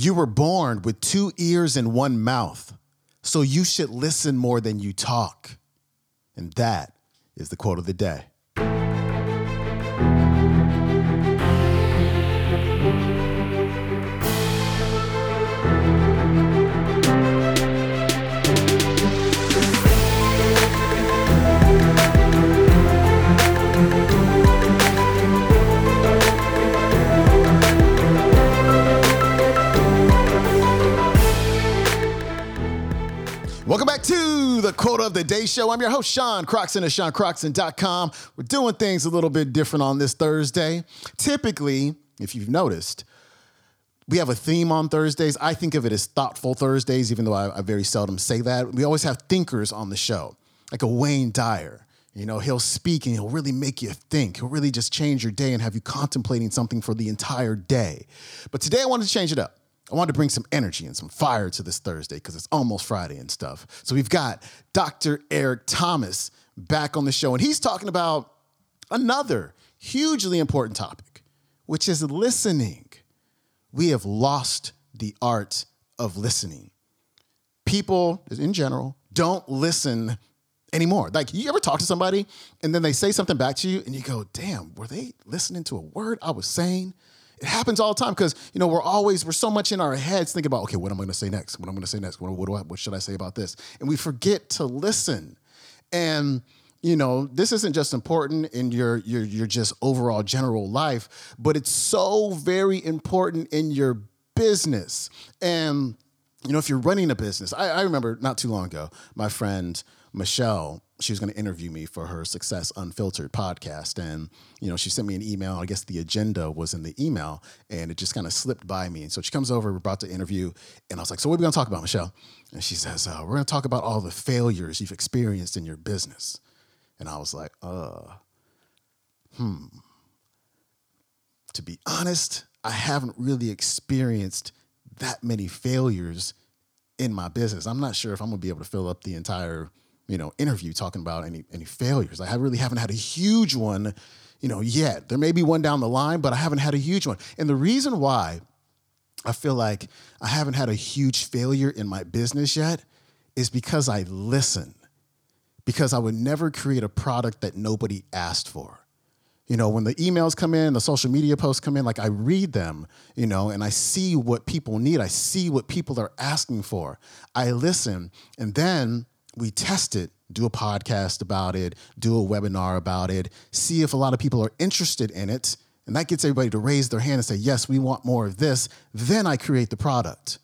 You were born with two ears and one mouth, so you should listen more than you talk. And that is the quote of the day. The Day Show. I'm your host, Sean Croxton of SeanCroxton.com. We're doing things a little bit different on this Thursday. Typically, if you've noticed, we have a theme on Thursdays. I think of it as Thoughtful Thursdays, even though I, I very seldom say that. We always have thinkers on the show, like a Wayne Dyer. You know, he'll speak and he'll really make you think. He'll really just change your day and have you contemplating something for the entire day. But today I wanted to change it up. I wanted to bring some energy and some fire to this Thursday because it's almost Friday and stuff. So we've got Dr. Eric Thomas back on the show, and he's talking about another hugely important topic, which is listening. We have lost the art of listening. People, in general, don't listen anymore. Like, you ever talk to somebody and then they say something back to you and you go, damn, were they listening to a word I was saying? It happens all the time because you know we're always we're so much in our heads thinking about okay what am I going to say next? What am I going to say next? What, what, I, what should I say about this? And we forget to listen. And you know this isn't just important in your your your just overall general life but it's so very important in your business. And you know if you're running a business I, I remember not too long ago my friend Michelle she was going to interview me for her Success Unfiltered podcast. And, you know, she sent me an email. I guess the agenda was in the email and it just kind of slipped by me. And so she comes over, we're about to interview. And I was like, So, what are we going to talk about, Michelle? And she says, uh, We're going to talk about all the failures you've experienced in your business. And I was like, Uh, hmm. To be honest, I haven't really experienced that many failures in my business. I'm not sure if I'm going to be able to fill up the entire you know, interview talking about any any failures. I really haven't had a huge one, you know, yet. There may be one down the line, but I haven't had a huge one. And the reason why I feel like I haven't had a huge failure in my business yet is because I listen. Because I would never create a product that nobody asked for. You know, when the emails come in, the social media posts come in, like I read them, you know, and I see what people need. I see what people are asking for. I listen. And then we test it, do a podcast about it, do a webinar about it, see if a lot of people are interested in it. And that gets everybody to raise their hand and say, yes, we want more of this. Then I create the product.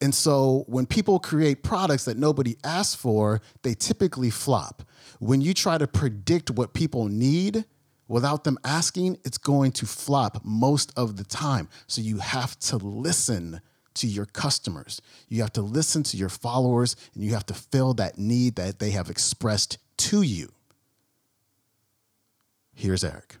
And so when people create products that nobody asks for, they typically flop. When you try to predict what people need without them asking, it's going to flop most of the time. So you have to listen to your customers. You have to listen to your followers and you have to fill that need that they have expressed to you. Here's Eric.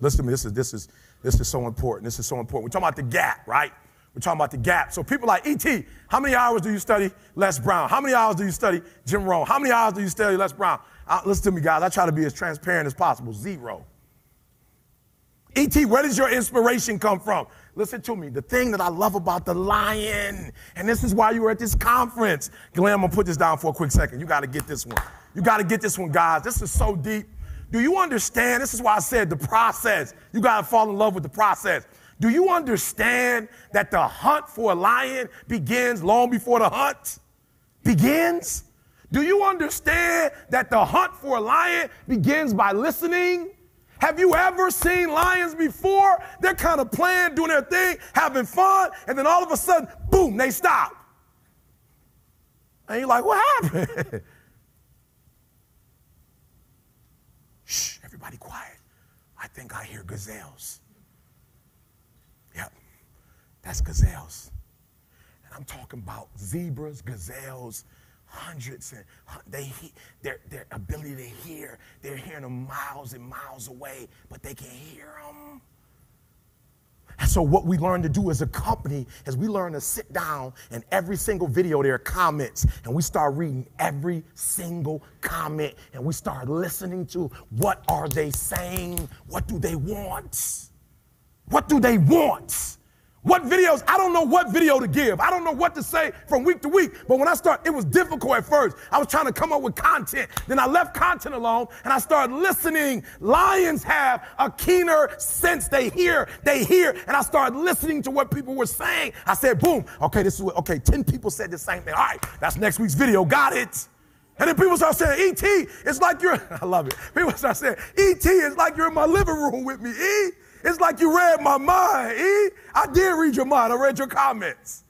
Listen to me. This is this is this is so important. This is so important. We're talking about the gap, right? We're talking about the gap. So people like ET, how many hours do you study Les Brown? How many hours do you study Jim Rohn? How many hours do you study Les Brown? Listen to me, guys. I try to be as transparent as possible. Zero. E.T., where does your inspiration come from? Listen to me. The thing that I love about the lion, and this is why you were at this conference. Glenn, I'm gonna put this down for a quick second. You gotta get this one. You gotta get this one, guys. This is so deep. Do you understand? This is why I said the process. You gotta fall in love with the process. Do you understand that the hunt for a lion begins long before the hunt begins? Do you understand that the hunt for a lion begins by listening? Have you ever seen lions before? They're kind of playing, doing their thing, having fun, and then all of a sudden, boom, they stop. And you're like, what happened? Shh, everybody quiet. I think I hear gazelles. Yep, that's gazelles. And I'm talking about zebras, gazelles, hundreds and they their their ability to hear they're hearing them miles and miles away but they can hear them And so what we learn to do as a company is we learn to sit down and every single video there are comments and we start reading every single comment and we start listening to what are they saying? What do they want? What do they want? What videos? I don't know what video to give. I don't know what to say from week to week. But when I start, it was difficult at first. I was trying to come up with content. Then I left content alone and I started listening. Lions have a keener sense. They hear, they hear. And I started listening to what people were saying. I said, boom, okay, this is what, okay, 10 people said the same thing. All right, that's next week's video. Got it. And then people start saying, E.T., it's like you're, I love it. People start saying, E.T., it's like you're in my living room with me, E. It's like you read my mind, E. I did read your mind. I read your comments.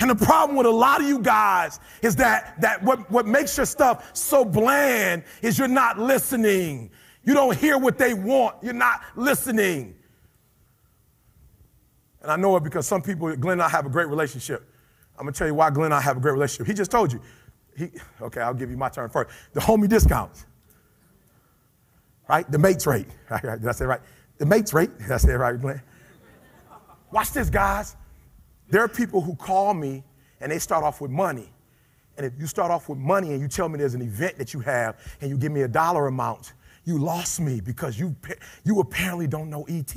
And the problem with a lot of you guys is that, that what, what makes your stuff so bland is you're not listening. You don't hear what they want. You're not listening. And I know it because some people, Glenn and I have a great relationship. I'm gonna tell you why Glenn and I have a great relationship. He just told you. He, okay, I'll give you my turn first. The homie discounts, right? The mates rate. Did I say right? The mates rate. Did I say it right, Glenn? Watch this, guys. There are people who call me and they start off with money. And if you start off with money and you tell me there's an event that you have and you give me a dollar amount, you lost me because you, you apparently don't know ET.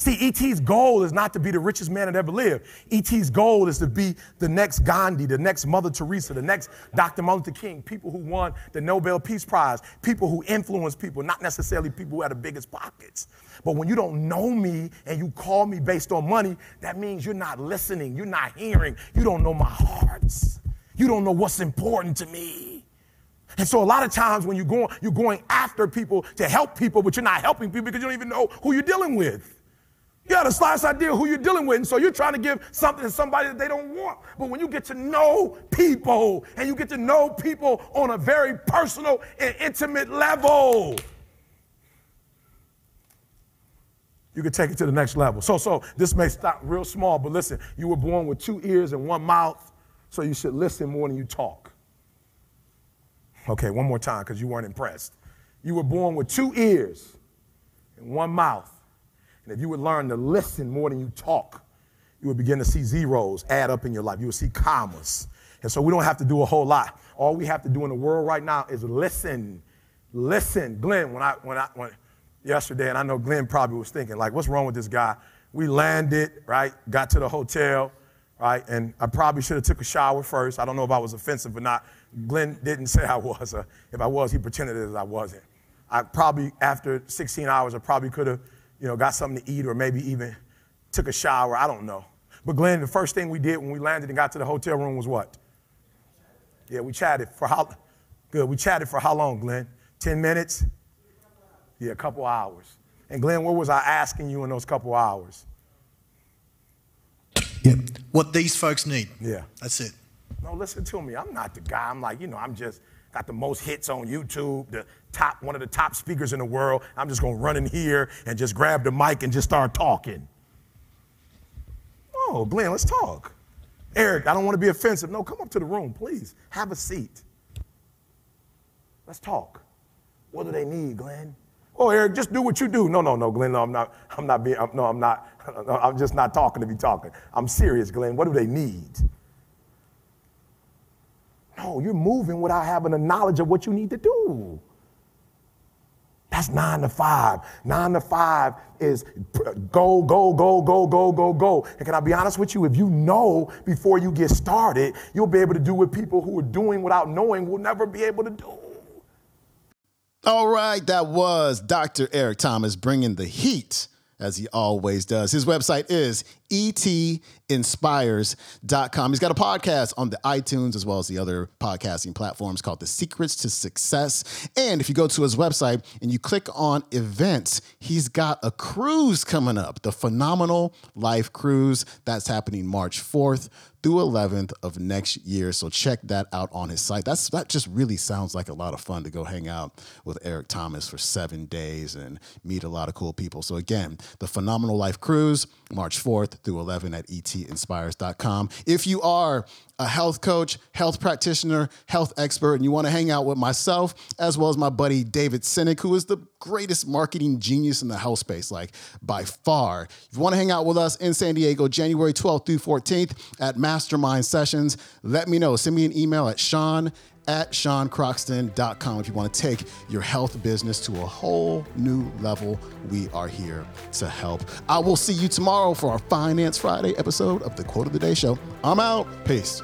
See, E.T.'s goal is not to be the richest man that ever lived. E.T.'s goal is to be the next Gandhi, the next Mother Teresa, the next Dr. Martin Luther King, people who won the Nobel Peace Prize, people who influence people, not necessarily people who have the biggest pockets. But when you don't know me and you call me based on money, that means you're not listening, you're not hearing, you don't know my hearts, you don't know what's important to me. And so a lot of times when you're going, you're going after people to help people, but you're not helping people because you don't even know who you're dealing with. You got a slightest idea who you're dealing with, and so you're trying to give something to somebody that they don't want. But when you get to know people, and you get to know people on a very personal and intimate level, you can take it to the next level. So, so this may start real small, but listen, you were born with two ears and one mouth, so you should listen more than you talk. Okay, one more time, because you weren't impressed. You were born with two ears and one mouth. And if you would learn to listen more than you talk, you would begin to see zeros add up in your life. You would see commas. And so we don't have to do a whole lot. All we have to do in the world right now is listen. Listen. Glenn, when I when I when yesterday, and I know Glenn probably was thinking, like, what's wrong with this guy? We landed, right? Got to the hotel, right? And I probably should have took a shower first. I don't know if I was offensive or not. Glenn didn't say I was. Uh, if I was, he pretended as I wasn't. I probably, after 16 hours, I probably could have you know, got something to eat or maybe even took a shower. I don't know. But Glenn, the first thing we did when we landed and got to the hotel room was what? Yeah, we chatted for how good. We chatted for how long, Glenn? 10 minutes? Yeah, a couple hours. And Glenn, what was I asking you in those couple hours? Yeah. What these folks need. Yeah. That's it. No, listen to me. I'm not the guy. I'm like, you know, I'm just got the most hits on YouTube, the top, one of the top speakers in the world. I'm just gonna run in here and just grab the mic and just start talking. Oh, Glenn, let's talk. Eric, I don't want to be offensive. No, come up to the room, please. Have a seat. Let's talk. What do they need, Glenn? Oh, Eric, just do what you do. No, no, no, Glenn. No, I'm not. I'm not being. I'm, no, I'm not. I'm just not talking to be talking. I'm serious, Glenn. What do they need? No, you're moving without having the knowledge of what you need to do. That's nine to five. Nine to five is go, go, go, go, go, go, go. And can I be honest with you? If you know before you get started, you'll be able to do what people who are doing without knowing will never be able to do. All right, that was Dr. Eric Thomas bringing the heat as he always does. His website is etinspires.com. He's got a podcast on the iTunes as well as the other podcasting platforms called The Secrets to Success. And if you go to his website and you click on events, he's got a cruise coming up, the Phenomenal Life Cruise. That's happening March 4th through 11th of next year. So check that out on his site. That's that just really sounds like a lot of fun to go hang out with Eric Thomas for 7 days and meet a lot of cool people. So again, the Phenomenal Life Cruise, March 4th through 11 at etinspires.com. If you are a health coach, health practitioner, health expert, and you want to hang out with myself as well as my buddy David Sinek, who is the greatest marketing genius in the health space, like by far. If you want to hang out with us in San Diego, January 12th through 14th at Mastermind Sessions, let me know. Send me an email at Sean at SeanCroxton.com if you want to take your health business to a whole new level. We are here to help. I will see you tomorrow for our Finance Friday episode of the Quote of the Day Show. I'm out. Peace.